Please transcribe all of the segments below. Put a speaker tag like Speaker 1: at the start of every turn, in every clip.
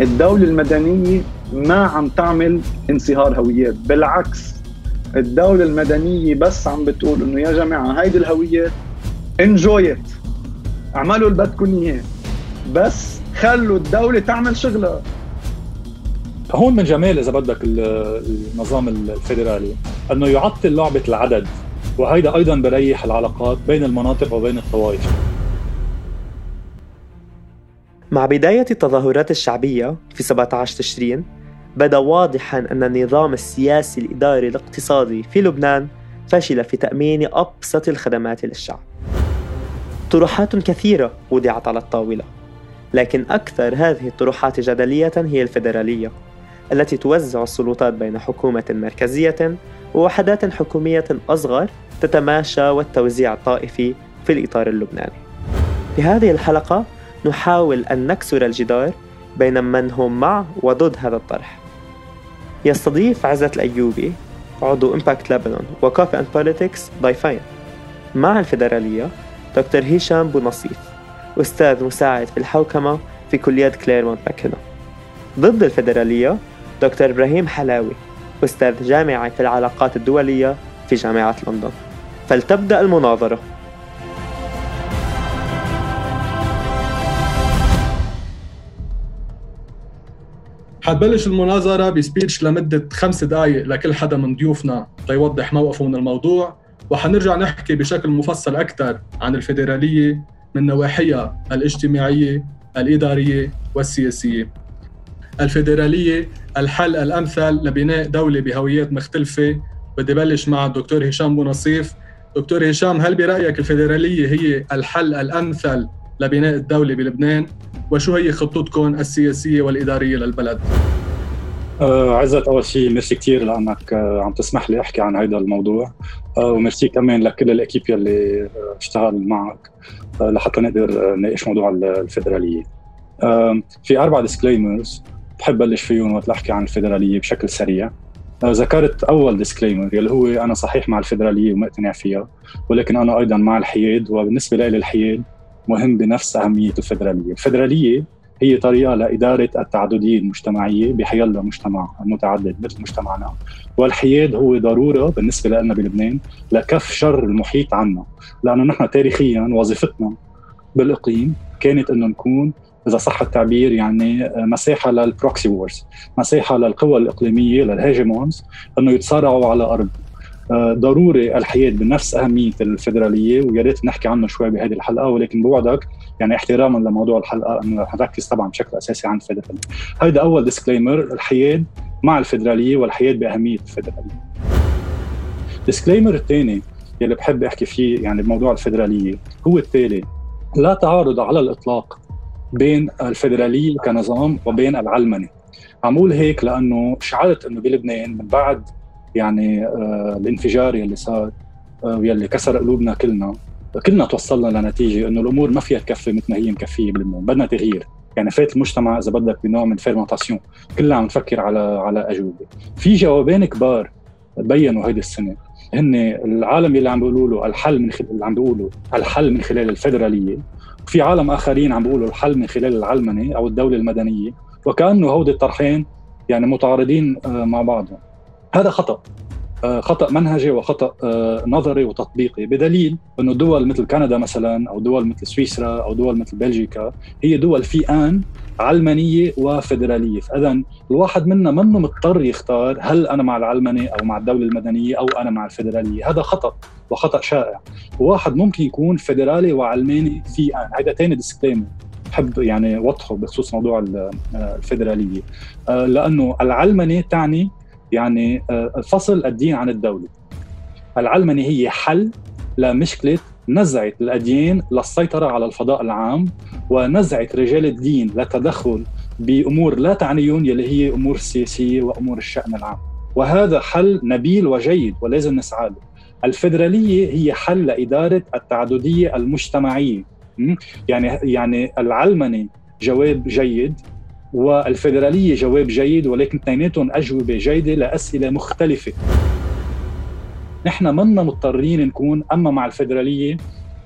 Speaker 1: الدولة المدنية ما عم تعمل انصهار هويات. بالعكس الدولة المدنية بس عم بتقول إنه يا جماعة هيدي الهويات انجويت اعملوا اللي بدكم إياه. بس خلوا الدولة تعمل شغلها.
Speaker 2: هون من جمال إذا بدك النظام الفيدرالي إنه يعطل لعبه العدد وهيدا أيضا بريح العلاقات بين المناطق وبين الطوائف.
Speaker 3: مع بداية التظاهرات الشعبية في 17 تشرين بدأ واضحا أن النظام السياسي الإداري الاقتصادي في لبنان فشل في تأمين أبسط الخدمات للشعب طروحات كثيرة وضعت على الطاولة لكن أكثر هذه الطروحات جدلية هي الفيدرالية التي توزع السلطات بين حكومة مركزية ووحدات حكومية أصغر تتماشى والتوزيع الطائفي في الإطار اللبناني. في هذه الحلقة نحاول أن نكسر الجدار بين من هم مع وضد هذا الطرح. يستضيف عزت الأيوبي عضو Impact لبنان و Coffee and Politics ضيفين. مع الفيدرالية دكتور هشام بونصيف أستاذ مساعد في الحوكمة في كلية كليرمونت ماكينا. ضد الفيدرالية دكتور إبراهيم حلاوي أستاذ جامعي في العلاقات الدولية في جامعة لندن فلتبدأ المناظرة
Speaker 4: حتبلش المناظرة بسبيتش لمدة خمس دقايق لكل حدا من ضيوفنا ليوضح موقفه من الموضوع وحنرجع نحكي بشكل مفصل أكثر عن الفيدرالية من نواحيها الاجتماعية الإدارية والسياسية. الفيدرالية الحل الأمثل لبناء دولة بهويات مختلفة بدي بلش مع الدكتور هشام بونصيف دكتور هشام هل برأيك الفيدرالية هي الحل الأمثل لبناء الدولة بلبنان وشو هي خطتكم السياسية والإدارية للبلد؟
Speaker 2: آه عزت أول شيء ميرسي كثير لأنك آه عم تسمح لي أحكي عن هذا الموضوع آه وميرسي كمان لكل الإكيب يلي اشتغل معك لحتى نقدر نناقش موضوع الفيدرالية. آه في أربع disclaimers بحب بلش فيهم وقت احكي عن الفيدرالية بشكل سريع ذكرت أول disclaimer يلي هو أنا صحيح مع الفيدرالية ومقتنع فيها ولكن أنا أيضا مع الحياد وبالنسبة لي الحياد مهم بنفس أهمية الفيدراليه، الفيدراليه هي طريقة لإدارة التعددية المجتمعية بحيلا مجتمع متعدد مثل مجتمعنا، والحياد هو ضرورة بالنسبة لنا بلبنان لكف شر المحيط عنا، لأنه نحن تاريخيا وظيفتنا بالإقليم كانت انه نكون إذا صح التعبير يعني مساحة لل proxy wars مساحة للقوى الإقليمية لل hegemons أنه يتصارعوا على أرض. ضروري الحياد بنفس أهمية الفدراليه ويا ريت نحكي عنه شوي بهذه الحلقة ولكن بوعدك يعني احتراما لموضوع الحلقة إنه رح نركز طبعا بشكل أساسي عن الفدراليه. هيدا أول disclaimer الحياد مع الفدراليه والحياد بأهمية الفدراليه. ال disclaimer الثاني يلي بحب أحكي فيه يعني بموضوع الفدراليه هو التالي لا تعارض على الإطلاق بين الفدراليه كنظام وبين العلمنة عم هيك لأنه شعرت إنه بلبنان من بعد يعني آه الانفجار يلي صار آه يلي كسر قلوبنا كلنا. كلنا توصلنا لنتيجة إنه الأمور ما فيها تكفي مثل ما هي مكفية بلبنان بدنا تغيير. يعني فات المجتمع إذا بدك بنوع من fermentation كلنا عم نفكر على على أجوبة. في جوابين كبار بينوا هيدي السنة. هن العالم اللي عم بيقولوا له الحل من خلال اللي عم بيقولوا الحل من خلال الفدرالية في عالم آخرين عم بيقولوا الحل من خلال العلمنة أو الدولة المدنية وكأنه هودي الطرحين يعني متعارضين آه، مع بعضهم. هذا خطأ. آه، خطأ منهجي وخطأ آه، نظري وتطبيقي. بدليل أنه دول مثل كندا مثلا أو دول مثل سويسرا أو دول مثل بلجيكا هي دول في ان علمانية وفدراليه فاذا الواحد منا منه مضطر يختار هل أنا مع العلمنه أو مع الدولة المدنية أو أنا مع الفدراليه هذا خطأ وخطأ شائع. واحد ممكن يكون فدرالي وعلماني في ان هذا ثاني ديسكليمر بحب يعني وضحه بخصوص موضوع الفدراليه آه، لأنه العلمنه تعني يعني آه، فصل الدين عن الدولة. العلمنه هي حل لمشكلة نزعت الاديان للسيطرة على الفضاء العام ونزعت رجال الدين للتدخل بأمور لا تعنيهم يلي هي أمور السياسيه وأمور الشأن العام. وهذا حل نبيل وجيد ولازم نسعى له الفدراليه هي حل لإدارة التعددية المجتمعية. يعني يعني العلمنه جواب جيد والفدرالية جواب جيد ولكن اثنيناتهم أجوبة جيدة لأسئلة مختلفة. نحن منا مضطرين نكون أما مع الفدرالية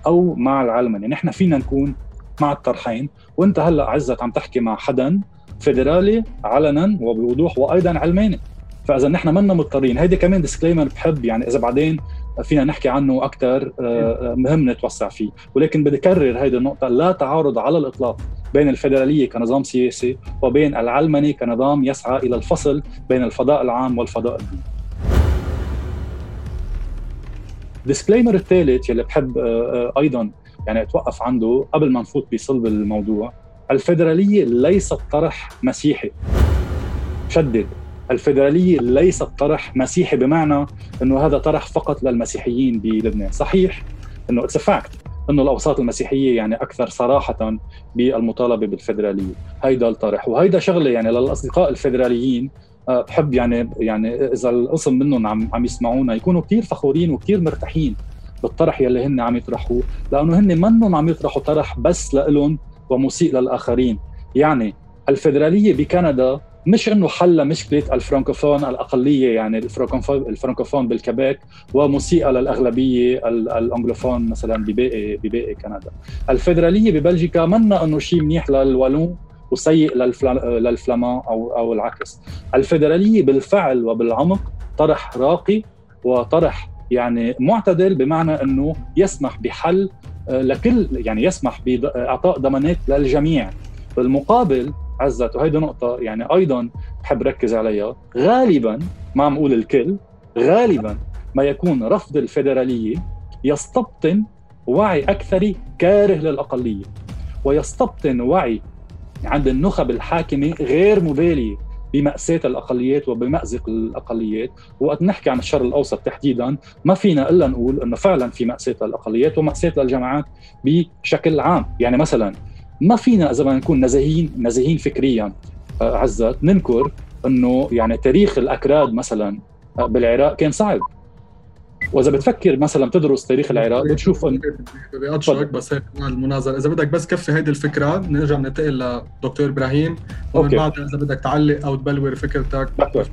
Speaker 2: أو مع العلمنه نحن فينا نكون مع الطرحين. وأنت هلأ عزت عم تحكي مع حدا فيدرالي علنا وبوضوح وأيضا علماني. فاذا نحن منا مضطرين. هيدي كمان ديسكليمر بحب يعني إذا بعدين فينا نحكي عنه أكثر آه، مهم نتوسع فيه. ولكن بدي اكرر هيدي النقطة لا تعارض على الإطلاق بين الفيدرالية كنظام سياسي وبين العلمني كنظام يسعى إلى الفصل بين الفضاء العام والفضاء الديني. disclaimer الثالث يلي بحب آه، آه، أيضا يعني أتوقف عنده قبل ما نفوت بصلب الموضوع. الفيدرالية ليست طرح مسيحي. شدد. الفيدراليه ليست طرح مسيحي بمعنى إنه هذا طرح فقط للمسيحيين بلبنان. صحيح إنه it's a fact إنه الأوساط المسيحية يعني أكثر صراحة بالمطالبة بالفيدرالية. هيدا الطرح. وهيدا شغلة يعني للأصدقاء الفيدراليين آه، بحب يعني يعني إذا القسم منهم عم عم يسمعونا يكونوا كثير فخورين وكثير مرتاحين بالطرح يلي هن عم يطرحوه لأنه هن منهم عم يطرحوا طرح بس لهم ومسيء للآخرين. يعني الفيدرالية بكندا مش إنه حل مشكله الفرانكوفون الأقلية يعني الفرانكوفون بالكباك ومسيئه للأغلبية الأنجلوفون مثلا بباقي بباقي كندا. الفيدرالية ببلجيكا منا إنه شيء منيح للوالون وسيء للفلامان أو أو العكس. الفيدرالية بالفعل وبالعمق طرح راقي وطرح يعني معتدل بمعنى إنه يسمح بحل آه، لكل يعني يسمح بإعطاء ضمانات للجميع بالمقابل عزت. وهيدي نقطة يعني أيضا بحب ركز عليها. غالبا ما عم أقول الكل غالبا ما يكون رفض الفيدرالية يستبطن وعي أكثري كاره للأقلية ويستبطن وعي عند النخب الحاكمة غير مبالية بمأساة الأقليات وبمأزق الأقليات. وقت نحكي عن الشرق الأوسط تحديدا ما فينا إلا نقول أنه فعلا في مأساة للأقليات ومأساة للجماعات بشكل عام. يعني مثلا ما فينا إذا بدنا نكون نزيهين نزيهين فكريا آه، عزت ننكر إنه يعني تاريخ الأكراد مثلا آه، بالعراق كان صعب. وإذا بتفكر مثلا بتدرس تاريخ العراق بتشوف انه
Speaker 4: بدي بس هيك المناظرة. إذا بدك بس كفي هيدي الفكرة نرجع ننتقل لدكتور إبراهيم. ومن بعد إذا بدك تعلق أو تبلور فكرتك.
Speaker 2: بكتر.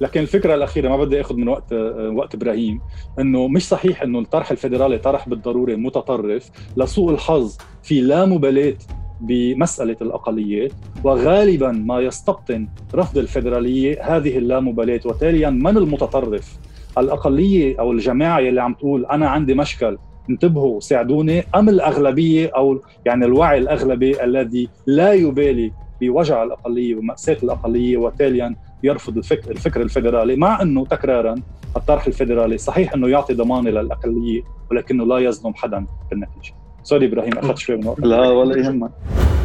Speaker 2: لكن الفكرة الأخيرة ما بدي أخذ من وقت وقت إبراهيم إنه مش صحيح إنه الطرح الفيدرالي طرح بالضرورة متطرف لسوء الحظ في لا مبالاة بمسألة الأقليات وغالبا ما يستبطن رفض الفيدرالية هذه اللامبالاة وتاليا من المتطرف؟ الأقلية أو الجماعة اللي عم تقول أنا عندي مشكل انتبهوا ساعدوني أم الأغلبية أو يعني الوعي الأغلبي الذي لا يبالي بوجع الأقلية ومأساة الأقلية وتاليا يرفض الفكر, الفكر الفيدرالي مع أنه تكرارا الطرح الفيدرالي صحيح أنه يعطي ضمانة للأقلية ولكنه لا يظلم حدا بالنتيجة. sorry إبراهيم أخذت شوي من وقتك.
Speaker 1: لا ولا يهمك.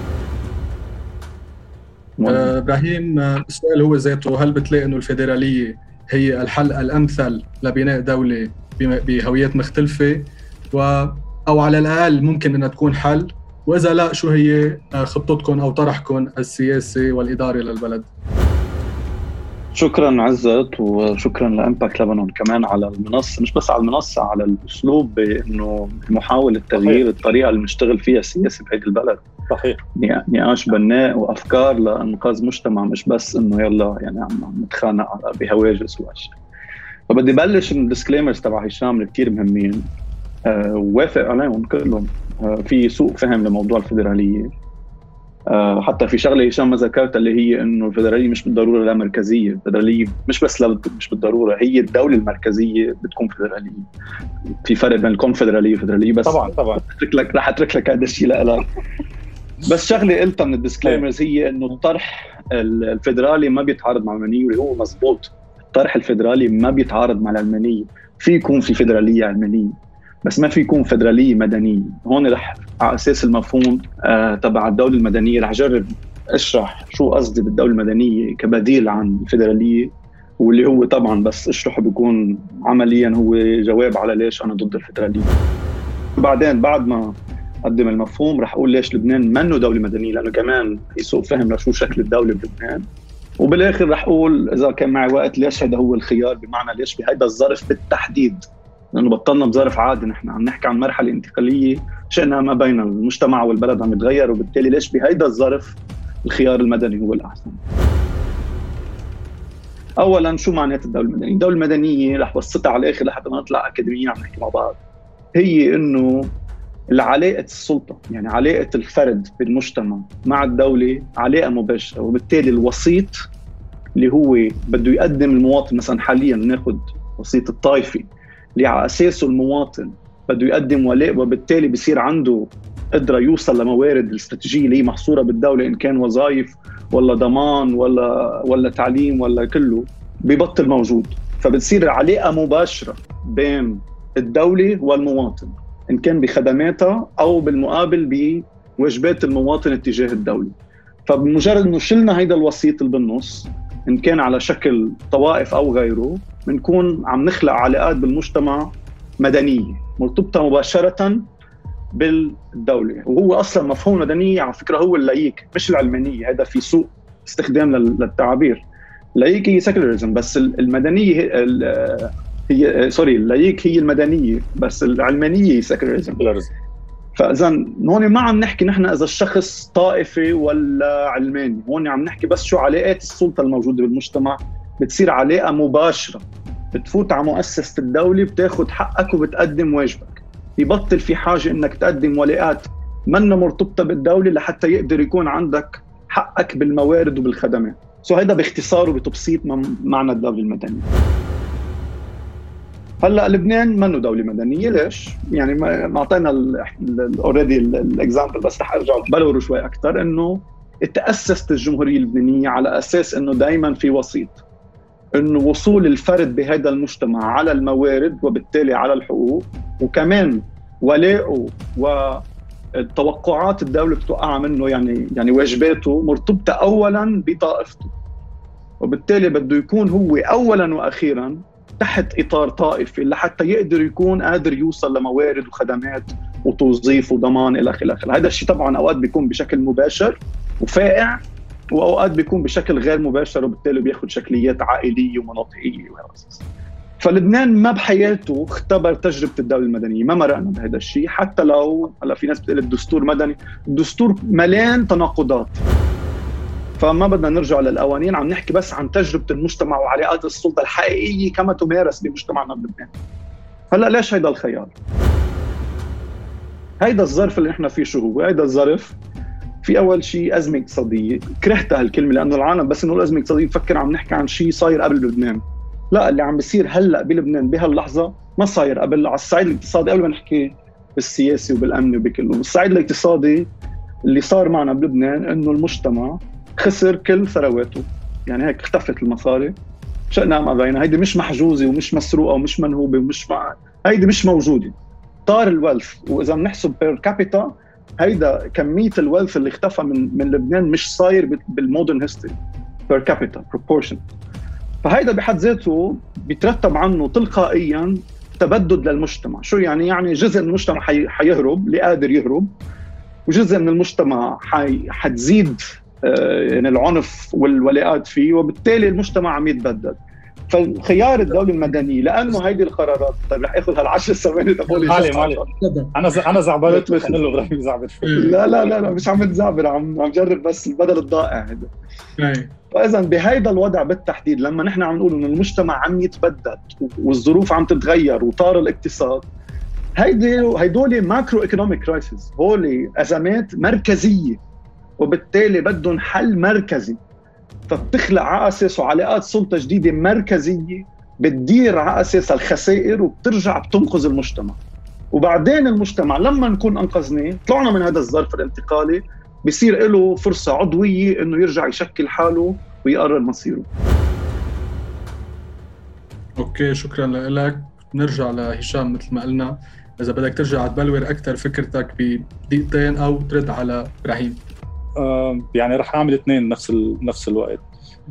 Speaker 4: آه، إبراهيم آه، السؤال هو ذاته هل بتلاقي إنه الفيدرالية هي الحل الأمثل لبناء دولة بهويات مختلفة؟ و أو على الأقل ممكن إنها تكون حل؟ وإذا لا شو هي آه، خطتكم أو طرحكم السياسي والاداري للبلد؟
Speaker 1: شكرا عزت وشكرا ل Impact لبنان كمان على المنصة مش بس على المنصة على الأسلوب بإنه محاولة تغيير الطريقة اللي بنشتغل فيها السياسة بهيدي البلد.
Speaker 2: صحيح.
Speaker 1: نقاش بناء وأفكار لأنقاذ مجتمع مش بس إنه يلا يعني عم نتخانق بهواجس واشياء فبدي بلش من الديسكليمرز تبع هشام اللي كثير مهمين. أه وافق عليهم كلهم. أه في سوء فهم لموضوع الفيدرالية. آه، حتى في شغلة هشام ما ذكرتها اللي هي إنه الفدرالية مش بالضرورة لا مركزية، الفدرالية مش بس لا مش بالضرورة هي الدولة المركزية بتكون فدرالية. في فرق بين الكونفدراليه والفدراليه بس
Speaker 2: طبعا طبعا.
Speaker 1: أترك لك رح أترك لك هذا الشيء لك بس شغلة قلتها من الديسكليمرز هي إنه الطرح الفدرالي ما بيتعارض مع العلمانيه واللي هو مزبوط. الطرح الفدرالي ما بيتعارض مع العلمانيه في يكون في فدرالية علمانيه بس ما في يكون فدرالية مدنية. هون رح على أساس المفهوم آه تبع الدولة المدنية رح اجرب أشرح شو قصدي بالدولة المدنية كبديل عن الفدرالية واللي هو طبعا بس أشرحه بيكون عمليا هو جواب على ليش أنا ضد الفدرالية. بعدين بعد ما أقدم المفهوم رح أقول ليش لبنان منه دولة مدنية لأنه كمان في سوء فهم لشو شكل الدولة بلبنان وبالآخر رح أقول إذا كان معي وقت ليش هذا هو الخيار بمعنى ليش بهذا الظرف بالتحديد؟ لأنه بطلنا بظرف عادي نحن عم نحكي عن مرحلة انتقالية شئنا ما بين المجتمع والبلد عم يتغير وبالتالي ليش بهيدا الظرف الخيار المدني هو الأحسن اولا شو معنات الدولة المدنية؟ الدولة المدنية رح بسطها على الآخر لحتى ما نطلع اكاديميين عم نحكي مع بعض هي إنه علاقه السلطة يعني علاقة الفرد بالمجتمع مع الدولة علاقة مباشرة وبالتالي الوسيط اللي هو بده يقدم المواطن مثلا حاليا ناخذ وسيط الطائفي اللي على أساسه المواطن. بده يقدم ولاء وبالتالي بصير عنده قدرة يوصل لموارد الاستراتيجية اللي هي محصورة بالدولة إن كان وظائف ولا ضمان ولا ولا تعليم ولا كله ببطل موجود. فبتصير علاقه مباشرة بين الدولة والمواطن إن كان بخدماتها أو بالمقابل بواجبات المواطن اتجاه الدولة. فبمجرد إنه شلنا هيدا الوسيط اللي بالنص إن كان على شكل طوائف أو غيره بنكون عم نخلق علاقات بالمجتمع مدنية مرتبطه مباشرة بالدولة. وهو أصلا مفهوم المدنيه على فكرة هو ال laïque مش العلمانية هذا في سوء استخدام للتعابير ال laïque هي secularism بس المدنية هي sorry ال laïque هي المدنية بس العلمانية secularism فاذا هون ما عم نحكي نحن إذا الشخص طائفي ولا علماني. هون عم نحكي بس شو علاقات السلطة الموجودة بالمجتمع بتصير علاقه مباشرة. بتفوت على مؤسسة الدولة بتاخذ حقك وبتقدم واجبك. يبطل في حاجة إنك تقدم ولاءات منا مرتبطة بالدولة لحتى يقدر يكون عندك حقك بالموارد وبالخدمات. so هيدا باختصار وبتبسيط معنى الدولة المدنية. هلا لبنان منه دولة مدنية. ليش؟ يعني ما أعطينا already ال example بس رح أرجع بلور شوي أكثر إنه تاسست الجمهورية اللبنانية على أساس إنه دائما في وسيط. إنه وصول الفرد بهذا المجتمع على الموارد وبالتالي على الحقوق وكمان ولاءه وتوقعات الدولة بتوقع منه يعني يعني واجباته مرتبطة اولا بطائفته. وبالتالي بده يكون هو اولا وأخيرا تحت إطار طائفي لحتى يقدر يكون قادر يوصل لموارد وخدمات وتوظيف وضمان إلى اخره، هذا الشيء طبعا أوقات بيكون بشكل مباشر وفائع وأوقات بيكون بشكل غير مباشر وبالتالي بياخذ شكليات عائلية ومناطقية وهذا فلبنان ما بحياته اختبر تجربة الدولة المدنية. ما مرقنا بهذا الشيء حتى لو هلا في ناس بتقول الدستور مدني. الدستور مليان تناقضات. فما بدنا نرجع للقوانين عم نحكي بس عن تجربة المجتمع وعلاقات السلطة الحقيقية كما تمارس بمجتمعنا بلبنان. هلأ ليش هيدا الخيار؟ هيدا الظرف اللي نحن فيه شو هو؟ هيدا الظرف في أول شيء أزمة اقتصادية. كرهت هالكلمة لأنه العالم بس نقول ازمه اقتصاديه بفكر عم نحكي عن شيء صاير قبل لبنان لا اللي عم بيصير هلأ بلبنان بهاللحظة ما صاير قبل. على الصعيد الاقتصادي قبل ما نحكي بالسياسي وبالامن وبكله بالصعيد الاقتصادي اللي صار معنا بلبنان إنه المجتمع خسر كل ثرواته. يعني هيك اختفت المصاري. شئنا ام ابينا هيدي مش محجوزة ومش مسروقة ومش منهوبة ومش مع هيدي مش موجودة. طار ال wealth. وإذا بنحسب per capita هيدا كمية ال wealth اللي اختفى من من لبنان مش صاير بال modern history per capita proportion فهيدا بحد ذاته بيترتب عنه تلقائيا تبدد للمجتمع. شو يعني؟ يعني جزء من المجتمع حيهرب اللي قادر يهرب وجزء من المجتمع. حتزيد يعني العنف والولاءات فيه وبالتالي المجتمع عم يتبدد فخيار الدولة المدنيه لأنه هيدي القرارات طيب رح اخذ هالعشر ثواني تقولي
Speaker 2: مالي مالي. أنا أنا زعبلت له إبراهيم يزعبل
Speaker 1: لا لا لا لا مش عم تزعبل عم عم جرب بس البدل الضائع هذا فاذا بهيدا الوضع بالتحديد لما نحن عم نقول إنه المجتمع عم يتبدد والظروف عم تتغير وطار الاقتصاد هيدي هيدول macroeconomic crises هول أزمات مركزية. وبالتالي بدهم حل مركزي. فبتخلق على اساسه علاقات سلطة جديدة مركزية بتدير على اساسها الخسائر وبترجع بتنقذ المجتمع. وبعدين المجتمع لما نكون أنقذناه طلعنا من هذا الظرف الانتقالي بصير له فرصة عضوية إنه يرجع يشكل حاله ويقرر مصيره.
Speaker 4: أوكي شكرا لك نرجع لهشام مثل ما قلنا. إذا بدك ترجع تبلور أكثر فكرتك بدقيقتين أو ترد على إبراهيم.
Speaker 2: يعني رح أعمل اثنين نفس نفس الوقت.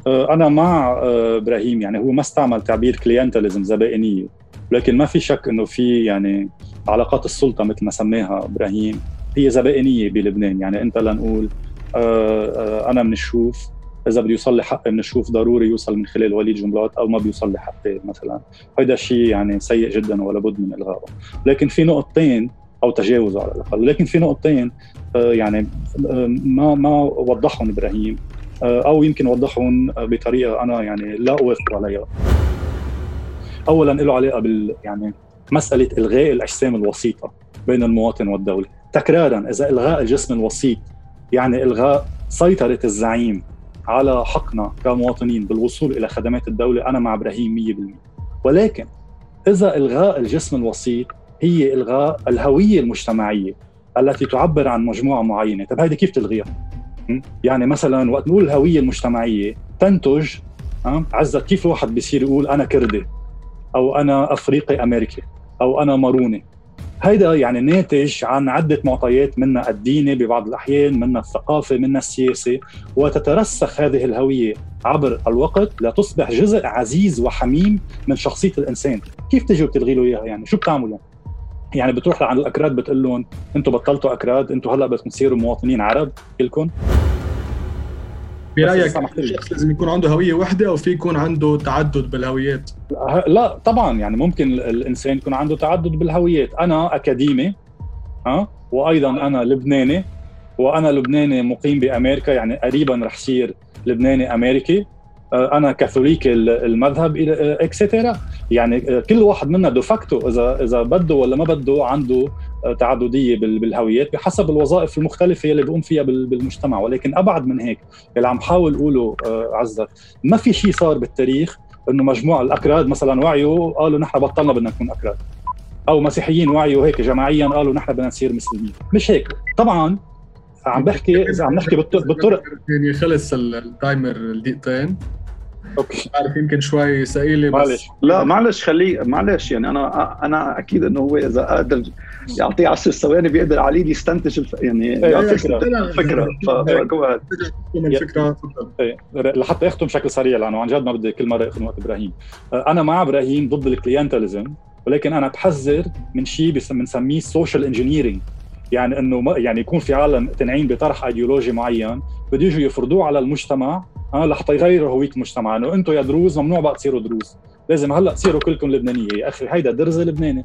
Speaker 2: آه، أنا مع آه، إبراهيم يعني هو ما استعمل تعبير كلينتاليزم زبائنية. لكن ما في شك إنه في يعني علاقات السلطة مثل ما سماها إبراهيم هي زبائنية بلبنان. يعني أنت لنقول آه، أنا من الشوف إذا بده يوصل لي حقي من الشوف ضروري يوصل من خلال وليد جملات أو ما بيوصل لي حقي مثلا. هذا الشيء يعني سيء جدا ولا بد من إلغائه. لكن في نقطتين أو تجاوزه على الأقل. لكن في نقطتين آه، يعني آه، ما ما وضحهم إبراهيم آه، أو يمكن وضحهم بطريقة أنا يعني لا أوافق عليها. اولا له علاقة بال يعني مسألة إلغاء الأجسام الوسيطة بين المواطن والدولة. تكرارا إذا إلغاء الجسم الوسيط يعني إلغاء سيطرة الزعيم على حقنا كمواطنين بالوصول إلى خدمات الدولة أنا مع إبراهيم 100% ولكن إذا إلغاء الجسم الوسيط هي إلغاء الهوية المجتمعية التي تعبر عن مجموعة معينة، طيب هيدي كيف تلغيها؟ يعني مثلا وقت نقول الهوية المجتمعية تنتج عزت كيف الواحد بيصير يقول أنا كردي؟ أو أنا أفريقي أمريكي؟ أو أنا ماروني؟ هيدا يعني ناتج عن عدة معطيات منها الديني ببعض الأحيان منها الثقافة منها السياسة. وتترسخ هذه الهوية عبر الوقت لتصبح جزء عزيز وحميم من شخصية الإنسان. كيف تجي وتلغي له إياها يعني؟ شو بتعملوا يعني؟ يعني بتروح لعند الأكراد بتقول لهم أنتم بطلتوا أكراد أنتم هلأ بدكم تصيروا مواطنين عرب كلكم.
Speaker 4: برأيك الشخص لازم يكون عنده هوية واحدة أو في يكون عنده تعدد بالهويات؟
Speaker 2: لا طبعا يعني ممكن الإنسان يكون عنده تعدد بالهويات، أنا أكاديمي ها؟ وأيضا أنا لبناني وأنا لبناني مقيم بأمريكا يعني قريبا رح صير لبناني أمريكي. أنا كاثوليكي المذهب اكسترا يعني آه، كل واحد منا دوفاكتو اذا إذا بده ولا ما بده عنده آه، تعددية بالهويات بحسب الوظائف المختلفة يلي بيقوم فيها بالمجتمع. ولكن أبعد من هيك اللي عم حاول أقوله عزت ما في شيء صار بالتاريخ إنه مجموعة الأكراد مثلا وعيوا قالوا نحن بطلنا بدنا نكون أكراد. أو مسيحيين وعيوا هيك جماعيا قالوا نحن بدنا نصير مسلمين. مش هيك. طبعا عم بحكي عم نحكي بالطرق
Speaker 4: يعني خلص التايمر الدقيقتين. أوكي. عارف يمكن شوي ثقيله
Speaker 1: معلش. لا معلش خليه معلش يعني أنا أنا أكيد إنه هو إذا قادر يعطيه 10 ثواني بيقدر علي يستنتج الف... يعني
Speaker 2: إيه، يعطي فكرة فكرة. فجو الفكرة إيه، لحتى يختم بشكل سريع لأنه عن جد ما بدي كل مرة اخذ وقت إبراهيم. أنا مع إبراهيم ضد ال clientelism ولكن أنا بحذر من شيء بنسميه social engineering يعني إنه يعني يكون في عالم تنين بطرح ايديولوجي معين بده يجوا يفرضوه على المجتمع آه لحتى يغيروا هويه المجتمع إنه أنتم يا دروز ممنوع بقى تصيروا دروز. لازم هلأ تصيروا كلكم لبنانية. يا أخي هيدا درزي لبناني.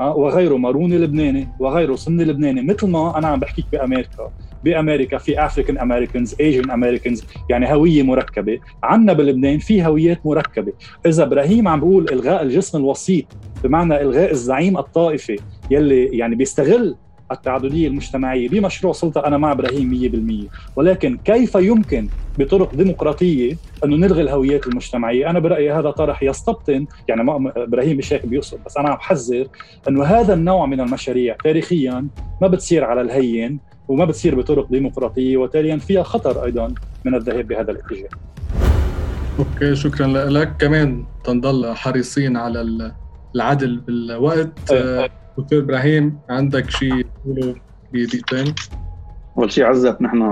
Speaker 2: آه وغيره ماروني لبناني وغيره سني لبناني. مثل ما أنا عم بحكيك بأمريكا. بأمريكا في African Americans Asian Americans يعني هوية مركبة. عندنا بلبنان في هويات مركبة. إذا إبراهيم عم بيقول إلغاء الجسم الوسيط بمعنى إلغاء الزعيم الطائفي يلي يعني بيستغل التعددية المجتمعية بمشروع سلطة أنا مع إبراهيم 100% ولكن كيف يمكن بطرق ديمقراطية أنه نلغي الهويات المجتمعية؟ أنا برأيي هذا طرح يستبطن يعني ما إبراهيم مش هيك بيقصد بس أنا عم بحذر أنه هذا النوع من المشاريع تاريخيا ما بتصير على الهين وما بتصير بطرق ديمقراطية وتاليا فيها خطر أيضا من الذهاب بهذا الاتجاه.
Speaker 4: أوكي شكرا لك. كمان تنضل حريصين على العدل بالوقت. أه. دكتور إبراهيم عندك شيء تقوله بدقيقتين؟
Speaker 1: أول شيء عزت نحن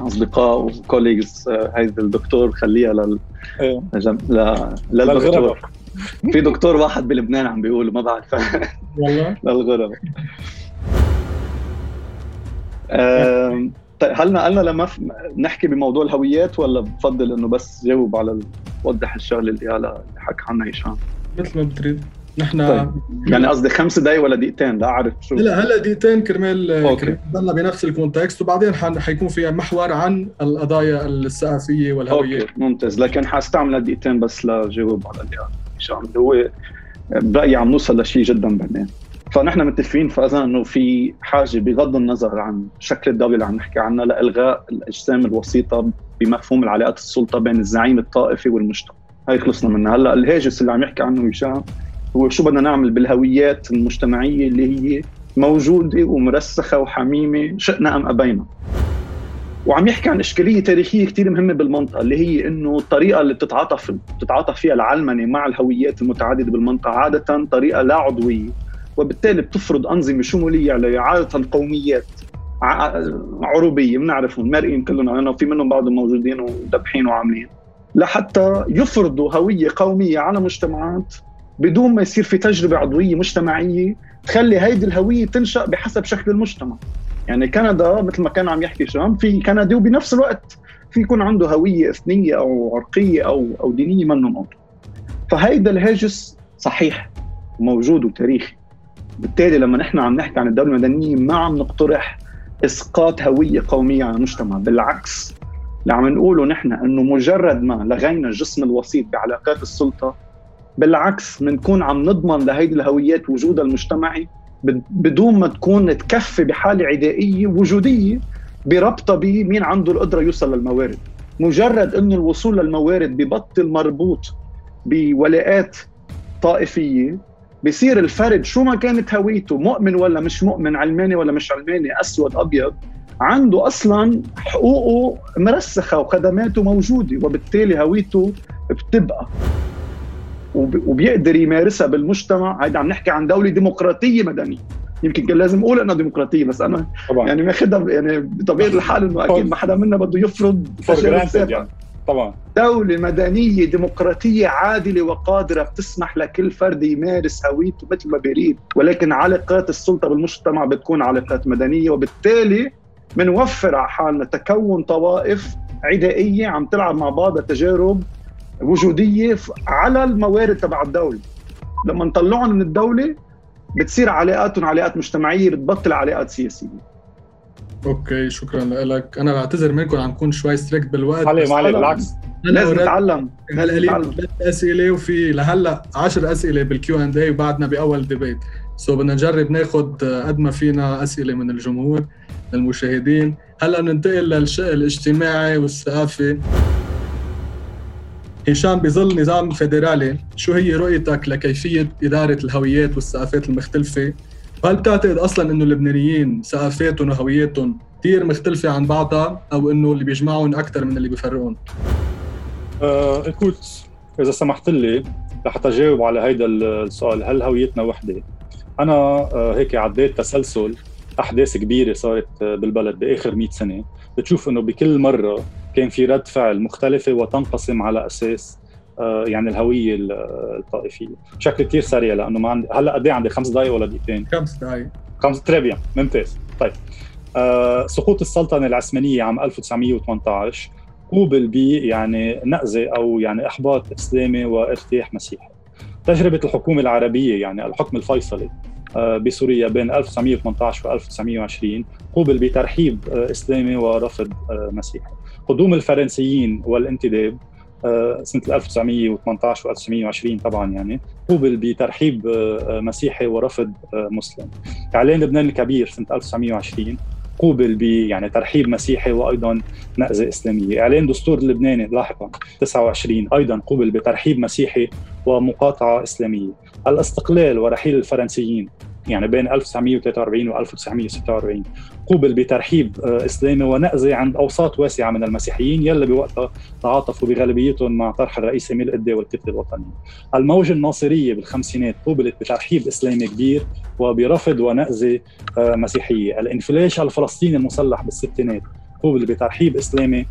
Speaker 1: أصدقاء وكوليجز آه، هيدي الدكتور خليها لل إيه. لجم... ل... للدكتور. في دكتور واحد بلبنان عم بيقول ما بعرف. والله؟ للغرب طيب هل نقلنا لما نحكي بموضوع الهويات ولا بفضل إنه بس جاوب على وضح الشغلة اللي هلا اللي حكى عنها هشام
Speaker 4: مثل ما بتريد. نحن
Speaker 1: طيب. يعني قصدي خمس دقائق ولا دقيقتين؟ لا أعرف
Speaker 4: شو. لا هلا دقيقتين كرمال ضلنا بنفس ال context وبعدين حيكون فيها محور عن القضايا الثقافيه والهوية.
Speaker 1: okay ممتاز. لكن حأستعمل دقيقتين بس لجاوب على اللي هشام. اللي هو برأيي عم نوصل لشيء جدا بنان فنحن متفقين فإذا إنه في حاجة بغض النظر عن شكل الدولة اللي عم نحكي عنها لإلغاء الأجسام الوسيطة بمفهوم العلاقات السلطة بين الزعيم الطائفي والمجتمع. هاي خلصنا منها. هلا الهاجس اللي عم يحكي عنه هشام هو شو بدنا نعمل بالهويات المجتمعية اللي هي موجودة ومرسخة وحميمة شئنا أم أبينا. وعم يحكي عن إشكالية تاريخية كثير مهمة بالمنطقة اللي هي إنه الطريقة اللي بتتعاطف بتتعاطف فيها العلمنه مع الهويات المتعددة بالمنطقة عادة طريقة لا عضوية. وبالتالي بتفرض أنظمة شمولية على عاده قوميات عروبية بنعرفهم مرئين كلهم في منهم بعضهم موجودين وذبحين وعاملين. لحتى يفرضوا هوية قومية على مجتمعات بدون ما يصير في تجربة عضوية مجتمعية تخلي هيدي الهوية تنشأ بحسب شكل المجتمع. يعني كندا مثل ما كان عم يحكي شام في كندي وبنفس الوقت في يكون عنده هوية إثنية أو عرقية أو أو دينية منهم أوضح. فهيدا الهاجس صحيح موجود وتاريخي. بالتالي لما نحن عم نحكي عن الدولة المدنية ما عم نقترح إسقاط هوية قومية على المجتمع بالعكس. اللي عم نقوله نحن إنه مجرد ما لغينا الجسم الوسيط بعلاقات السلطة بالعكس بنكون عم نضمن لهيدي الهويات وجودها المجتمعي بدون ما تكون تكفي بحالة عدائية وجودية بربطها بمين عنده القدرة يوصل للموارد. مجرد إنه الوصول للموارد ببطل مربوط بولاءات طائفية بصير الفرد شو ما كانت هويته مؤمن ولا مش مؤمن علماني ولا مش علماني أسود أبيض عنده أصلا حقوقه مرسخة وخدماته موجودة وبالتالي هويته بتبقى. وبيقدر يمارسها بالمجتمع. هيدا عم نحكي عن دولة ديمقراطية مدنية. يمكن كان لازم أقول إنها ديمقراطية بس أنا طبعا. يعني ماخذها يعني بطبيعة الحال إنه أكيد ما حدا منا بده يفرض
Speaker 2: يعني. طبعا.
Speaker 1: دولة مدنية ديمقراطية عادلة وقادرة بتسمح لكل فرد يمارس هويته مثل ما بيريد. ولكن علاقات السلطة بالمجتمع بتكون علاقات مدنية وبالتالي بنوفر على حالنا تكون طوائف عدائية عم تلعب مع بعضها تجارب وجودية على الموارد تبع الدولة. لما نطلعهم من الدولة بتصير علاقاتهم علاقات مجتمعية بتبطل علاقات سياسية.
Speaker 4: okay شكرا لك. أنا بعتذر منكم عم نكون شوي strict بالوقت.
Speaker 2: علي ما علي بالعكس.
Speaker 1: لازم نتعلم.
Speaker 4: هلا ثلاث أسئلة وفي لهلأ 10 أسئلة بال Q and A وبعدنا بأول debate so بدنا نجرب ناخذ قد ما فينا أسئلة من الجمهور المشاهدين هلأ بننتقل للشق الاجتماعي والثقافي هشام بظل نظام فيدرالي شو هي رؤيتك لكيفية إدارة الهويات والثقافات المختلفة هل بتعتقد أصلا إنه اللبنانيين ثقافاتهم وهوياتهم كثير مختلفة عن بعضها أو إنه اللي بيجمعهم أكثر من اللي بيفرقهم؟
Speaker 2: آه إذا سمحت لي لحتى اجاوب على هيدا السؤال هل هويتنا وحدة؟ أنا آه هيك عديت تسلسل أحداث كبيرة صارت بالبلد بآخر 100 سنة بتشوف إنه بكل مرة كان في رد فعل مختلفة وتنقسم على أساس آه، يعني الهوية الطائفية. بشكل كثير سريع لأنه ما عندي هلأ قد إيه عندي؟ خمس دقائق ولا دقيقتين؟
Speaker 4: خمس دقائق
Speaker 2: خمس تريبيا ممتاز. طيب آه سقوط السلطنة العثمانية عام 1918 قوبل ب يعني نقزه أو يعني إحباط إسلامي وارتياح مسيحي. تجربة الحكومة العربية يعني الحكم الفيصلي آه، بسوريا بين 1918 و 1920 قوبل بترحيب آه، إسلامي ورفض مسيحي. قدوم الفرنسيين والانتداب آه، سنة 1918 و 1920 طبعا يعني قوبل بترحيب آه، مسيحي ورفض آه، مسلم. إعلان لبنان الكبير سنة 1920 قوبل ب يعني ترحيب مسيحي وأيضا نقزه إسلامية، إعلان دستور اللبناني لاحقا 29 أيضا قوبل بترحيب مسيحي ومقاطعة إسلامية، الاستقلال ورحيل الفرنسيين يعني بين 1943 و 1946 قوبل بترحيب آه، إسلامي ونأزة عند أوساط واسعة من المسيحيين يلي بوقتها تعاطفوا بغالبيتهم مع طرح الرئيس اميل قدي والكتلة الوطنية. الموجة الناصرية بالخمسينات قوبلت بترحيب إسلامي كبير وبرفض ونأزة آه، مسيحية، الانفلاش الفلسطيني المسلح بالستينات قوبل بترحيب إسلامي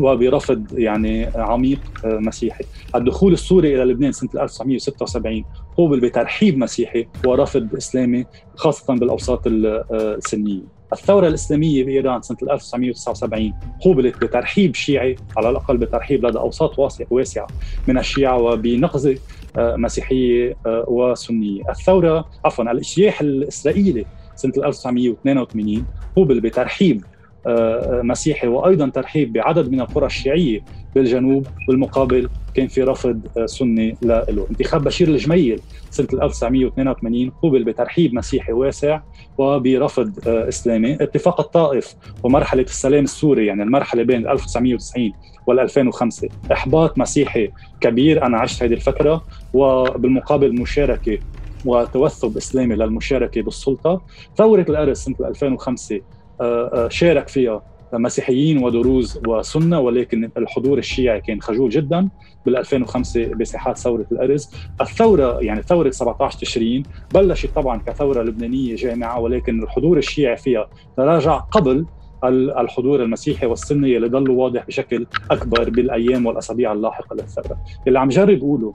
Speaker 2: وبرفض يعني عميق آه، مسيحي. الدخول السوري إلى لبنان سنة 1976 قوبل بترحيب مسيحي ورفض إسلامي خاصة بالأوساط السنية. الثورة الإسلامية بإيران سنة 1979 قوبلت بترحيب شيعي على الأقل بترحيب لدى أوساط واسعة من الشيعة وبنقزة آه، مسيحية وسنية. الثورة عفوا الاجتياح الإسرائيلي سنة 1982 قوبل بترحيب آه، مسيحي وأيضا ترحيب بعدد من القرى الشيعية بالجنوب بالمقابل كان في رفض آه، سني له. انتخاب بشير الجميل سنة 1982 قوبل بترحيب مسيحي واسع وبرفض آه، إسلامي. اتفاق الطائف ومرحلة السلام السوري يعني المرحلة بين 1990 وال 2005 إحباط مسيحي كبير أنا عشت هذه الفترة وبالمقابل مشاركة وتوثب إسلامي للمشاركة بالسلطة. ثورة الارز سنة 2005 آه، آه، شارك فيها مسيحيين ودروز وسنة ولكن الحضور الشيعي كان خجول جدا. بال 2005 بساحات ثورة الأرز، الثورة يعني ثورة 17 تشرين بلشت طبعا كثورة لبنانية جامعة ولكن الحضور الشيعي فيها تراجع قبل الحضور المسيحي والسني اللي ضلوا واضح بشكل أكبر بالأيام والأسابيع اللاحقة للثورة، اللي عم جرب اقوله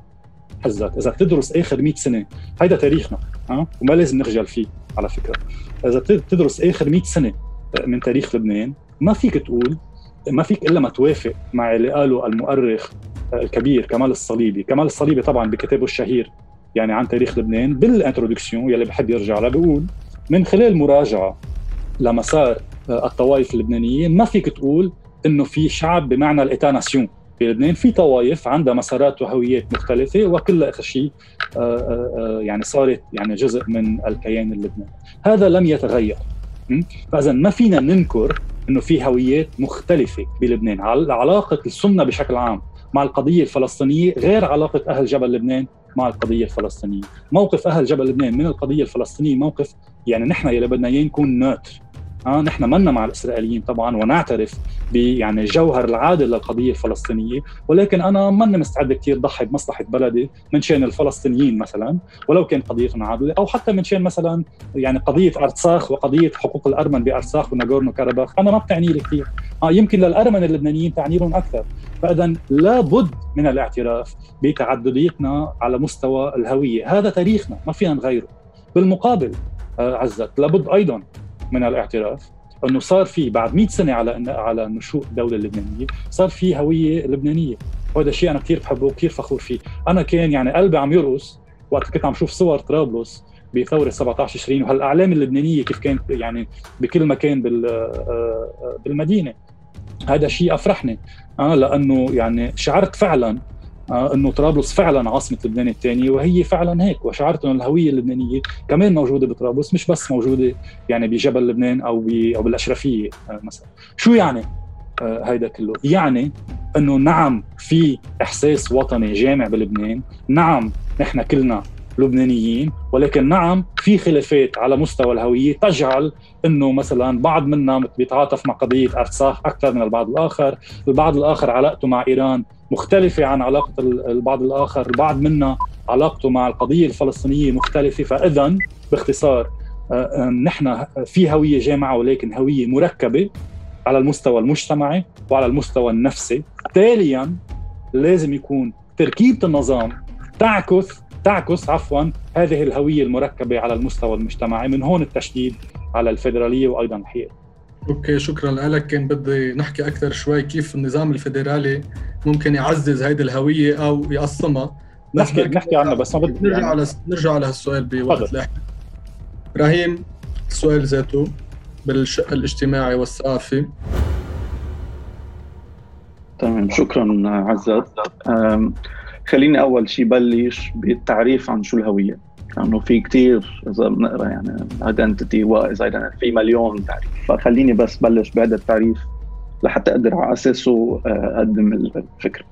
Speaker 2: حزت إذا بتدرس آخر 100 سنة هيدا تاريخنا ها؟ وما لازم نخجل فيه على فكرة. إذا بتدرس آخر 100 سنة من تاريخ لبنان ما فيك تقول ما فيك إلا ما توافق مع اللي قاله المؤرخ الكبير كمال الصليبي. كمال الصليبي طبعا بكتابه الشهير يعني عن تاريخ لبنان بال introduction يلي بحب يرجع لها بيقول من خلال مراجعة لمسار الطوائف اللبنانيه ما فيك تقول إنه في شعب بمعنى ال État-nation. بلبنان في طوائف عندها مسارات وهويات مختلفة وكلها آخر شيء يعني صارت يعني جزء من الكيان اللبناني. هذا لم يتغير. فاذا ما فينا ننكر إنه في هويات مختلفة بلبنان. علاقة السنة بشكل عام مع القضية الفلسطينية غير علاقة أهل جبل لبنان مع القضية الفلسطينية. موقف أهل جبل لبنان من القضية الفلسطينية موقف يعني نحن يلي بدنا إياه نكون نوتر آه نحن منا مع الإسرائيليين طبعا ونعترف يعني الجوهر العادل للقضية الفلسطينية ولكن أنا ماني مستعد كثير ضحي بمصلحة بلدي من شان الفلسطينيين مثلا ولو كان قضيتهم عادلة أو حتى من شان مثلا يعني قضية ارتساخ وقضية حقوق الأرمن بارتساخ وناغورنو كاراباخ أنا ما بتعني لي كثير آه يمكن للأرمن اللبنانيين تعني لهم أكثر. فاذا لابد من الاعتراف بتعدديتنا على مستوى الهوية. هذا تاريخنا ما فينا نغيره. بالمقابل آه عزت لابد أيضا من الاعتراف أنه صار في بعد 100 سنة على على نشوء الدولة اللبنانية صار في هوية لبنانية. وهذا الشيء أنا كثير بحبه وكثير فخور فيه. أنا كان يعني قلبي عم يرقص وقت كنت عم شوف صور طرابلس بثورة 17 تشرين وهالأعلام اللبنانية كيف كانت يعني بكل مكان بال بالمدينة. هذا شيء أفرحني أنا لأنه يعني شعرت فعلا آه، إنه طرابلس فعلا عاصمة لبنان الثانية وهي فعلا هيك وشعرت انه الهوية اللبنانية كمان موجودة بطرابلس مش بس موجودة يعني بجبل لبنان أو أو بالأشرفية آه، مثلا. شو يعني آه، هيدا كله؟ يعني إنه نعم في إحساس وطني جامع بلبنان نعم نحن كلنا لبنانيين ولكن نعم في خلافات على مستوى الهوية تجعل إنه مثلا بعض منا بيتعاطف مع قضية ارتساخ أكثر من البعض الآخر، البعض الآخر علاقته مع إيران مختلفة عن علاقة البعض الآخر، البعض منا علاقته مع القضية الفلسطينية مختلفة، فاذا باختصار آه، آه، نحن في هوية جامعة ولكن هوية مركبة على المستوى المجتمعي وعلى المستوى النفسي، تاليا لازم يكون تركيبة النظام تعكس تعكس عفوا هذه الهوية المركبة على المستوى المجتمعي من هون التشديد على الفيدرالية وأيضا الحياد
Speaker 4: أوكي شكرا لك. كان بدي نحكي أكثر شوي كيف النظام الفيدرالي ممكن يعزز هيدي الهوية أو يقسمها
Speaker 2: نحكي نحكي عنها بس ما
Speaker 4: بدي نرجع يعني. على نرجع على هالسؤال بوقت لاحق إبراهيم السؤال ذاته بالشق الاجتماعي والثقافي.
Speaker 1: تمام شكرا عزت خليني أول شيء بلش بالتعريف عن شو الهوية. لأنه في كثير اذا بنقرا يعني ايدنتيتي واذا في مليون تعريف. فخليني بس بلش بهذا التعريف لحتى أقدر على اساسه آه، أقدم الفكرة.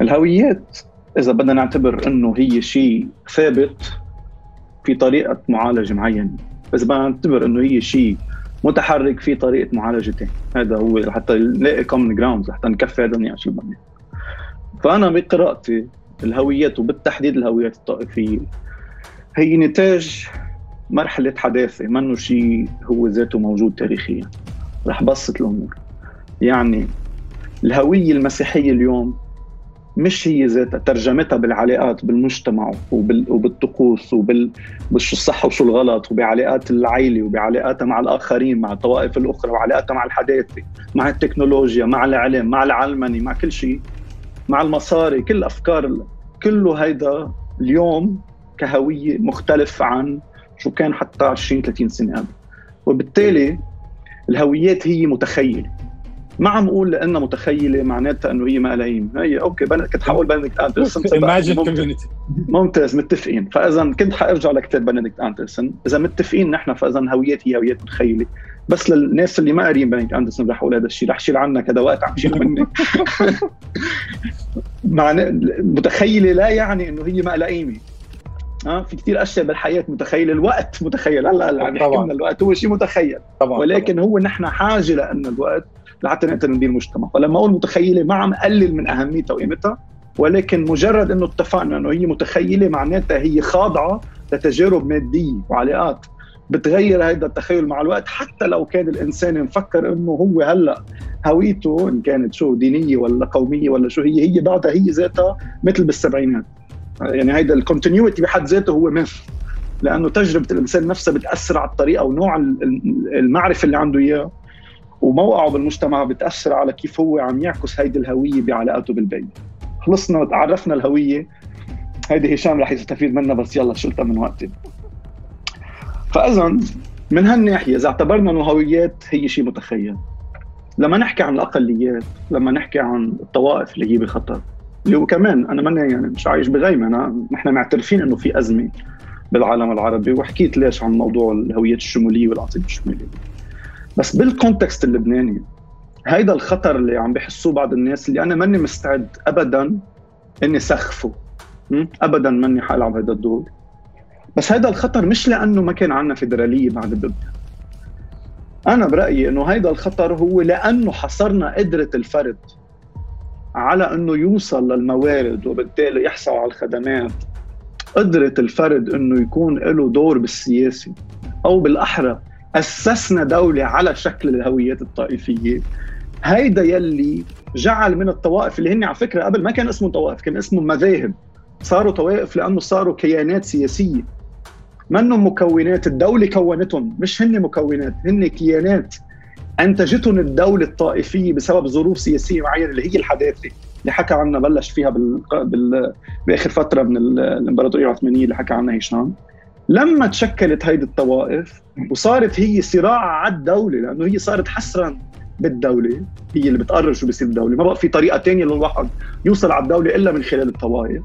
Speaker 1: الهويات إذا بدنا نعتبر إنه هي شيء ثابت في طريقة معالجة معينة. إذا بدنا نعتبر إنه هي شيء متحرك في طريقة معالجة ثانية هذا هو حتى نلاقي common grounds لحتى نكفي هذا النقاش اللي بدنا فأنا بقراءتي الهويات وبالتحديد الهويات الطائفية. هي نتاج مرحلة حداثة منه شيء هو ذاته موجود تاريخيا. رح بسط الأمور. يعني الهوية المسيحية اليوم مش هي ذاتها ترجمتها بالعلاقات بالمجتمع وبال... وبالطقوس وبال شو الصح وشو الغلط وبعلاقات العائله وبعلاقاتها مع الآخرين مع الطوائف الأخرى وعلاقاتها مع الحداثة مع التكنولوجيا مع العلم مع العلمني مع كل شيء. مع المصاري كل الافكار كله هيدا اليوم كهوية مختلف عن شو كان حتى 20 30 سنة قبل. وبالتالي الهويات هي متخيلة. ما عم أقول لأنها متخيلة معناتها إنه هي قيمة. هي okay كنت حقول بنديكت أندرسون ممتاز. متفقين. فاذا كنت حأرجع لكتاب بنديكت أندرسون. إذا متفقين نحن فاذا هويات هي هويات متخيلة. بس للناس اللي ما قاريين بندكت أندرسون رح أقول هذا الشيء رح شيل عنك هذا وقت عم شيل مني معنى متخيلة لا يعني إنه هي ما لها قيمة. ها؟ في كثير أشياء بالحياة متخيلة الوقت متخيل. هلا هلا عم نحكي الوقت هو شيء متخيل. طبعا ولكن طبعا. هو نحن حاجة لأنه الوقت لحتى نقدر ندير مجتمع فلما أقول متخيلة ما عم قلل من أهميتها وقيمتها ولكن مجرد إنه اتفقنا إنه هي متخيلة معناتها هي خاضعة لتجارب مادية وعلاقات بتغير هذا التخيل مع الوقت حتى لو كان الإنسان مفكر إنه هو هلأ هويته إن كانت شو دينية ولا قومية ولا شو هي هي بعدها هي ذاتها مثل بالسبعينات. يعني هيدا الكونتينيوتي بحد ذاته هو مثل لأنه تجربة الإنسان نفسها بتأثر على الطريقة ونوع المعرفة اللي عنده إياه وموقعه بالمجتمع بتأثر على كيف هو عم يعكس هيدي الهوية بعلاقاته بالبيت. خلصنا تعرفنا الهوية. هيدي هشام رح يستفيد منها بس يلا شلتها من وقتي. فاذا من هالناحية إذا اعتبرنا إنه هويات هي شيء متخيل لما نحكي عن الأقليات لما نحكي عن الطوائف اللي هي بخطر اللي هو كمان أنا ماني يعني مش عايش بغيمة انا نحن معترفين إنه في أزمة بالعالم العربي وحكيت ليش عن موضوع الهوية الشمولية والعاصمه الشمولية. بس بالكونتكست اللبناني هيدا الخطر اللي عم بحسوه بعض الناس اللي أنا ماني مستعد ابدا إني سخفه. ابدا ماني حالعب هذا الدور. بس هذا الخطر مش لأنه ما كان عندنا فيدرالية بعد بلبنان أنا برأيي إنه هيدا الخطر هو لأنه حصرنا قدرة الفرد على إنه يوصل للموارد وبالتالي يحصل على الخدمات. قدرة الفرد إنه يكون له دور بالسياسة أو بالأحرى. أسسنا دولة على شكل الهويات الطائفية. هيدا يلي جعل من الطوائف اللي هن على فكرة قبل ما كان اسمهم طوائف كان اسمهم مذاهب. صاروا طوائف لأنه صاروا كيانات سياسية. منهم مكونات الدولة كونتهم؟ مش هن مكونات هن كيانات. انتجتهم الدولة الطائفية بسبب ظروف سياسية معينة اللي هي الحداثة اللي حكى عنها بلش فيها بال... بال... بآخر فترة من الإمبراطورية العثمانية اللي حكى عنها هشام لما تشكلت هيدي الطوائف وصارت هي صراع على الدولة لأنه هي صارت حسرا بالدولة هي اللي بتقرر شو بيصير الدولة. ما بقى في طريقة ثانية للواحد يوصل على الدولة إلا من خلال الطوائف.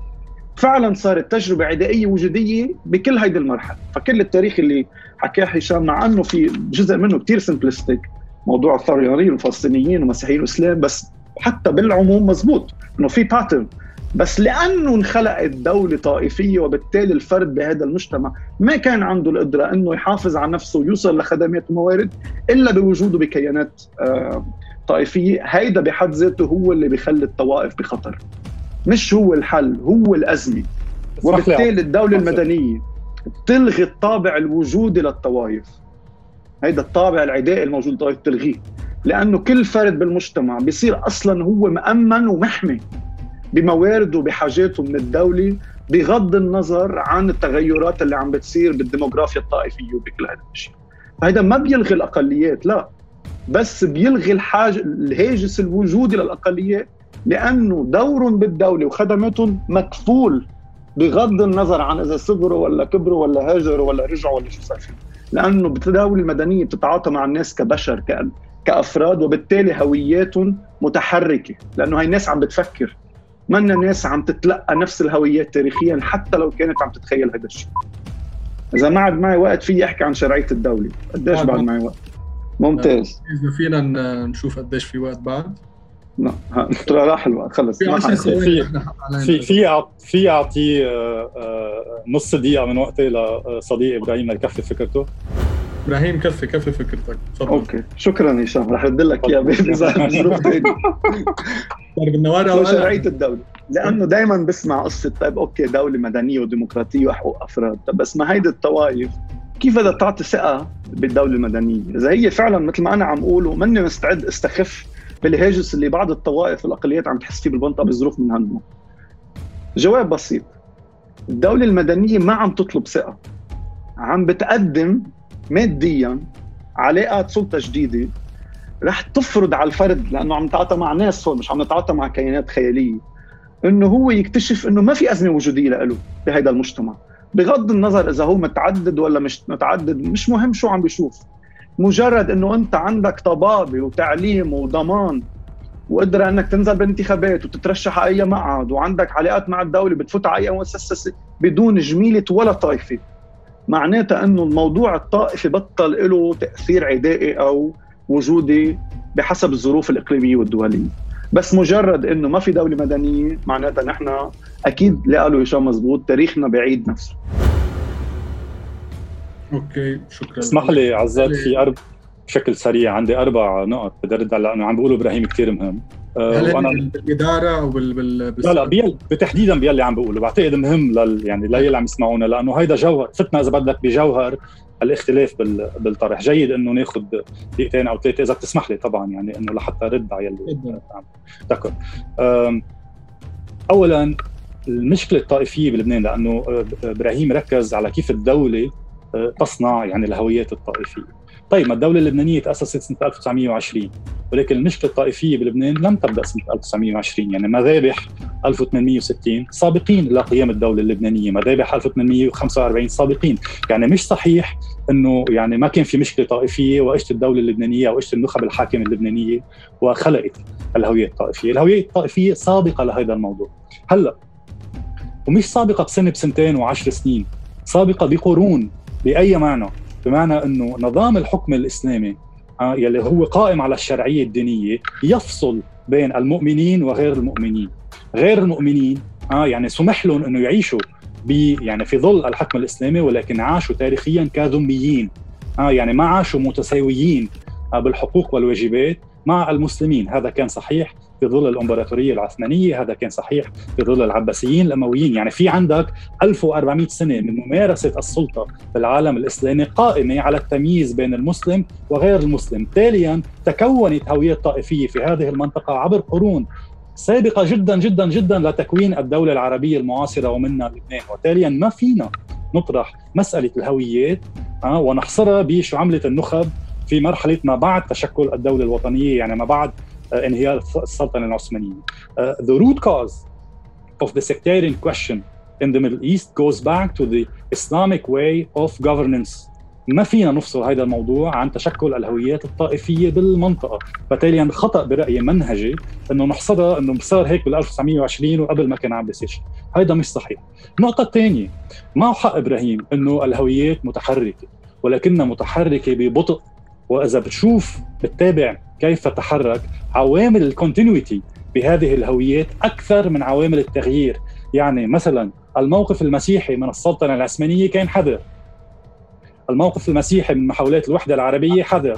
Speaker 1: فعلا صارت تجربة عدائية وجودية بكل هيدي المرحلة. فكل التاريخ اللي حكاه هشام مع إنه في جزء منه كثير سمبلستيك موضوع الثوريين والفلسطينيين ومسيحيين وإسلام بس حتى بالعموم مزبوط إنه في باترن بس لأنه انخلقت دولة طائفية وبالتالي الفرد بهذا المجتمع ما كان عنده القدرة إنه يحافظ على نفسه ويوصل لخدمات وموارد إلا بوجوده بكيانات آه، طائفية. هيدا بحد ذاته هو اللي بيخلي الطوائف بخطر. مش هو الحل هو الأزمة. وبالتالي الدولة المدنية تلغي الطابع الوجودي للطوائف هيدا الطابع العدائي الموجود للطوائف تلغيه لأنه كل فرد بالمجتمع بيصير أصلا هو مأمن ومحمي بموارده وبحاجاته من الدولة بغض النظر عن التغيرات اللي عم بتصير بالديموغرافيا الطائفية وبكل هذا الشيء. فهذا ما بيلغي الأقليات لا. بس بيلغي الحاج الهاجس الوجودي للاقليات لأنه دورهم بالدولة وخدماتهم مكفول بغض النظر عن إذا صغروا ولا كبروا ولا هاجروا ولا رجعوا ولا شو صار فيهم لأنه بالدولة المدنية بتتعاطى مع الناس كبشر كأفراد وبالتالي هوياتهم متحركة. لأنه هاي الناس عم بتفكر. منا ناس عم تتلقى نفس الهويات تاريخيا حتى لو كانت عم تتخيل هذا الشيء. إذا ما عاد معي وقت في أحكي عن شرعية الدولة. قديش بعد معي وقت؟ ممتاز.
Speaker 4: إذا فينا نشوف قديش في وقت بعد.
Speaker 1: لا راح الوقت خلص
Speaker 2: في في في في في أعطي آه، آه، نص دقيقة من وقتي لصديقي إبراهيم ليكفي فكرته.
Speaker 4: إبراهيم كفي كفي فكرتك.
Speaker 1: تفضل. okay. شكرا هشام رح أرد لك إياها بظروف ثانية طيب النوارة شرعية الدولة؟ لأنه دائما بسمع قصة طيب okay دولة مدنية وديمقراطية وحقوق افراد طيب بس ما هيدي الطوائف كيف بدها تعطي ثقة بالدولة المدنية؟ إذا هي فعلا مثل ما أنا عم أقول وماني مستعد أستخف بالهاجس اللي بعض الطوائف والاقليات عم تحس فيه بالمنطقة بظروف من هالنوع. جواب بسيط. الدولة المدنية ما عم تطلب ثقة. عم بتقدم ماديا علاقات سلطة جديدة. رح تفرض على الفرد لأنه عم نتعاطى مع ناس هون مش عم نتعاطى مع كيانات خيالية إنه هو يكتشف إنه ما في أزمة وجودية له بهذا المجتمع. بغض النظر إذا هو متعدد ولا مش متعدد مش مهم شو عم بيشوف. مجرد إنه أنت عندك طبابة وتعليم وضمان وقدرة إنك تنزل بالانتخابات وتترشح على أي مقعد وعندك علاقات مع الدولة بتفوت على أي مؤسسة بدون جميلة ولا طائفة معناتها إنه الموضوع الطائفي بطل له تأثير عدائي أو وجودي بحسب الظروف الإقليمية والدولية. بس مجرد إنه ما في دولة مدنية معناتها نحن أكيد اللي قالوا هشام مزبوط تاريخنا بعيد نفسه.
Speaker 4: أوكي شكرا.
Speaker 2: اسمح لي عزات في أرب... بشكل سريع عندي أربع نقط بدي ارد على لأنه عم بيقولوا إبراهيم كثير مهم.
Speaker 4: هل وأنا بالإدارة أو بال, بال...
Speaker 2: لا لا بيل بتحديدا باللي عم بقوله. بعتقد مهم لل يعني للي عم يسمعونا لأنه هيدا جوهر فتنا إذا بدك بجوهر الاختلاف بال... بالطرح. جيد إنه ناخذ دقيقتين أو ثلاثة إذا بتسمح لي طبعا يعني إنه لحتى أرد على يلي ذكر اولا المشكلة الطائفية بلبنان لأنه آه، إبراهيم ركز على كيف الدولة تصنع يعني الهويات الطائفية. طيب ما الدولة اللبنانية تأسست سنة 1920 ولكن المشكلة الطائفية بلبنان لم تبدأ سنة 1920 يعني مذابح 1860 سابقين إلى قيام الدولة اللبنانية مذابح 1845 سابقين. يعني مش صحيح إنه يعني ما كان في مشكلة طائفية واجت الدولة اللبنانية أو اجت النخب الحاكمة اللبنانية وخلقت الهويه الطائفية، الهويه الطائفية سابقة لهذا الموضوع. هلأ ومش سابقة بسنة بسنتين وعشر سنين، سابقة بقرون. بأي معنى؟ بمعنى إنه نظام الحكم الإسلامي آه، يلي هو قائم على الشرعية الدينية يفصل بين المؤمنين وغير المؤمنين. غير المؤمنين آه يعني سمح لهم إنه يعيشوا ب يعني في ظل الحكم الإسلامي ولكن عاشوا تاريخيا كذميين آه يعني ما عاشوا متساويين آه بالحقوق والواجبات مع المسلمين. هذا كان صحيح. في ظل الامبراطورية العثمانية هذا كان صحيح. في ظل العباسيين الأمويين يعني في عندك 1400 سنة من ممارسة السلطة بالعالم الإسلامي قائمة على التمييز بين المسلم وغير المسلم. تاليا تكونت هوية طائفية في هذه المنطقة عبر قرون سابقة جدا جدا جدا لتكوين الدولة العربية المعاصرة ومنها لبنان. وتاليا ما فينا نطرح مسألة الهويات آه ونحصرها بشو عملت النخب في مرحلة ما بعد تشكل الدولة الوطنية يعني ما بعد انهيار السلطنه العثمانية. the root cause of the sectarian question in the Middle East goes back to the Islamic way of governance. ما فينا نفصل هذا الموضوع عن تشكل الهويات الطائفية بالمنطقة، فبالتالي خطأ برأيي منهجي إنه نحصرها إنه صار هيك بال 1920 وقبل ما كان عم بيصير شيء، هذا مش صحيح. النقطه الثانية معه حق إبراهيم إنه الهويات متحركة ولكنها متحركة ببطء وإذا بتشوف بتتابع كيف تحرك عوامل ال continuity بهذه الهويات أكثر من عوامل التغيير؟ يعني مثلا الموقف المسيحي من السلطنة العثمانية كان حذر. الموقف المسيحي من محاولات الوحدة العربية حذر.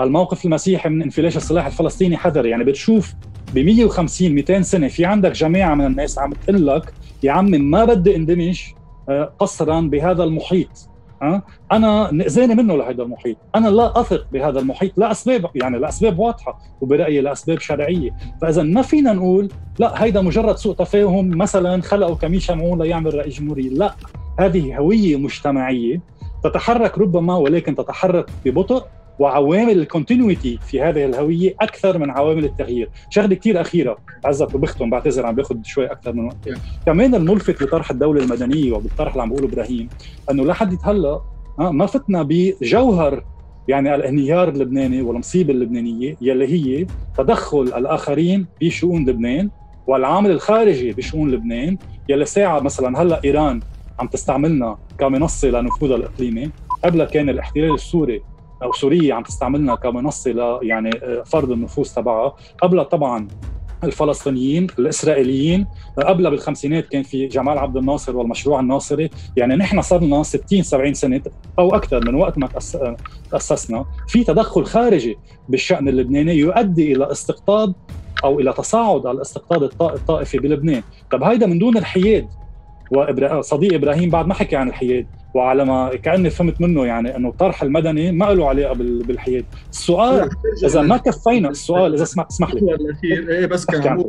Speaker 2: الموقف المسيحي من انفلاش السلاح الفلسطيني حذر. يعني بتشوف ب 150 200 سنة في عندك جماعة من الناس عم تقول لك يا عمي ما بدي اندمج آه، قصرا بهذا المحيط. أه؟ أنا نقزاني منه لهذا المحيط. أنا لا أثق بهذا المحيط لاسباب يعني لاسباب واضحة وبرأيي لاسباب شرعية. فاذا ما فينا نقول لا هيدا مجرد سوء تفاهم مثلا خلقوا كمين شمعون ليعمل رئيس جمهورية. لا هذه هوية مجتمعية تتحرك ربما ولكن تتحرك ببطء وعوامل الكونتينيوتي في هذه الهوية أكثر من عوامل التغيير، شغلة كثير أخيرة. عزت وبختم بعتذر عم باخذ شوي أكثر من وقت. كمان الملفت لطرح الدولة المدنية وبالطرح اللي عم بقوله إبراهيم إنه لحد هلأ آه، ما فتنا بجوهر يعني الانهيار اللبناني والمصيبة اللبنانية يلي هي تدخل الآخرين بشؤون لبنان والعامل الخارجي بشؤون لبنان يلي ساعة مثلا هلأ إيران عم تستعملنا كمنصة لنفوذها الإقليمي. قبل كان الاحتلال السوري أو سوريا عم تستعملنا كمنصة ل يعني آه، فرض النفوذ تبعها. قبل طبعا الفلسطينيين الإسرائيليين قبل بالخمسينات كان في جمال عبد الناصر والمشروع الناصري. يعني نحن صار لنا 60 70 سنة أو أكثر من وقت ما تأسسنا. في تدخل خارجي بالشأن اللبناني يؤدي إلى استقطاب أو إلى تصاعد الاستقطاب الطائفي بلبنان. طب هيدا من دون الحياد. وصديق إبراهيم بعد ما حكي عن الحياد. وعلى ما كأني فهمت منه يعني إنه الطرح المدني ما له علاقة بالحياد السؤال إذا ما كفينا السؤال إذا اسمح اسمح لي.
Speaker 4: الاخير إيه بس كان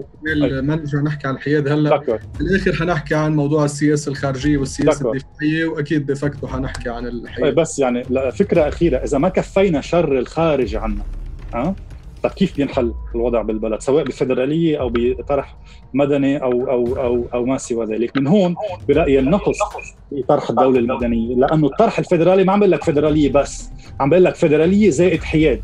Speaker 4: ما نرجع نحكي عن الحياد هلا بالآخر حنحكي عن موضوع السياسة الخارجية والسياسة الدفاعية وأكيد ديفاكتو حنحكي عن الحياد
Speaker 2: بس يعني فكرة أخيرة. إذا ما كفينا شر الخارج عنا ها؟ طيب كيف بينحل الوضع بالبلد؟ سواء بفدراليه أو بطرح مدني أو أو أو أو ما سوى ذلك. من هون برأيي النقص في طرح الدولة المدنية. لأنه الطرح الفدرالي ما عم بقول لك فدراليه بس عم بقول لك فدراليه زائد حياد.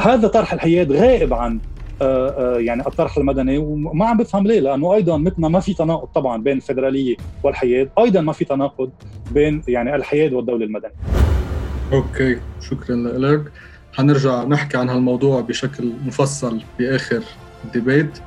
Speaker 2: هذا طرح الحياد غائب عن آه، آه، يعني الطرح المدني وما عم بفهم ليه لأنه أيضا مثلنا ما في تناقض طبعا بين الفدراليه والحياد. أيضا ما في تناقض بين يعني الحياد والدولة المدنية.
Speaker 4: أوكي شكرا لك. حنرجع نحكي عن هالموضوع بشكل مفصل بآخر الديبيت.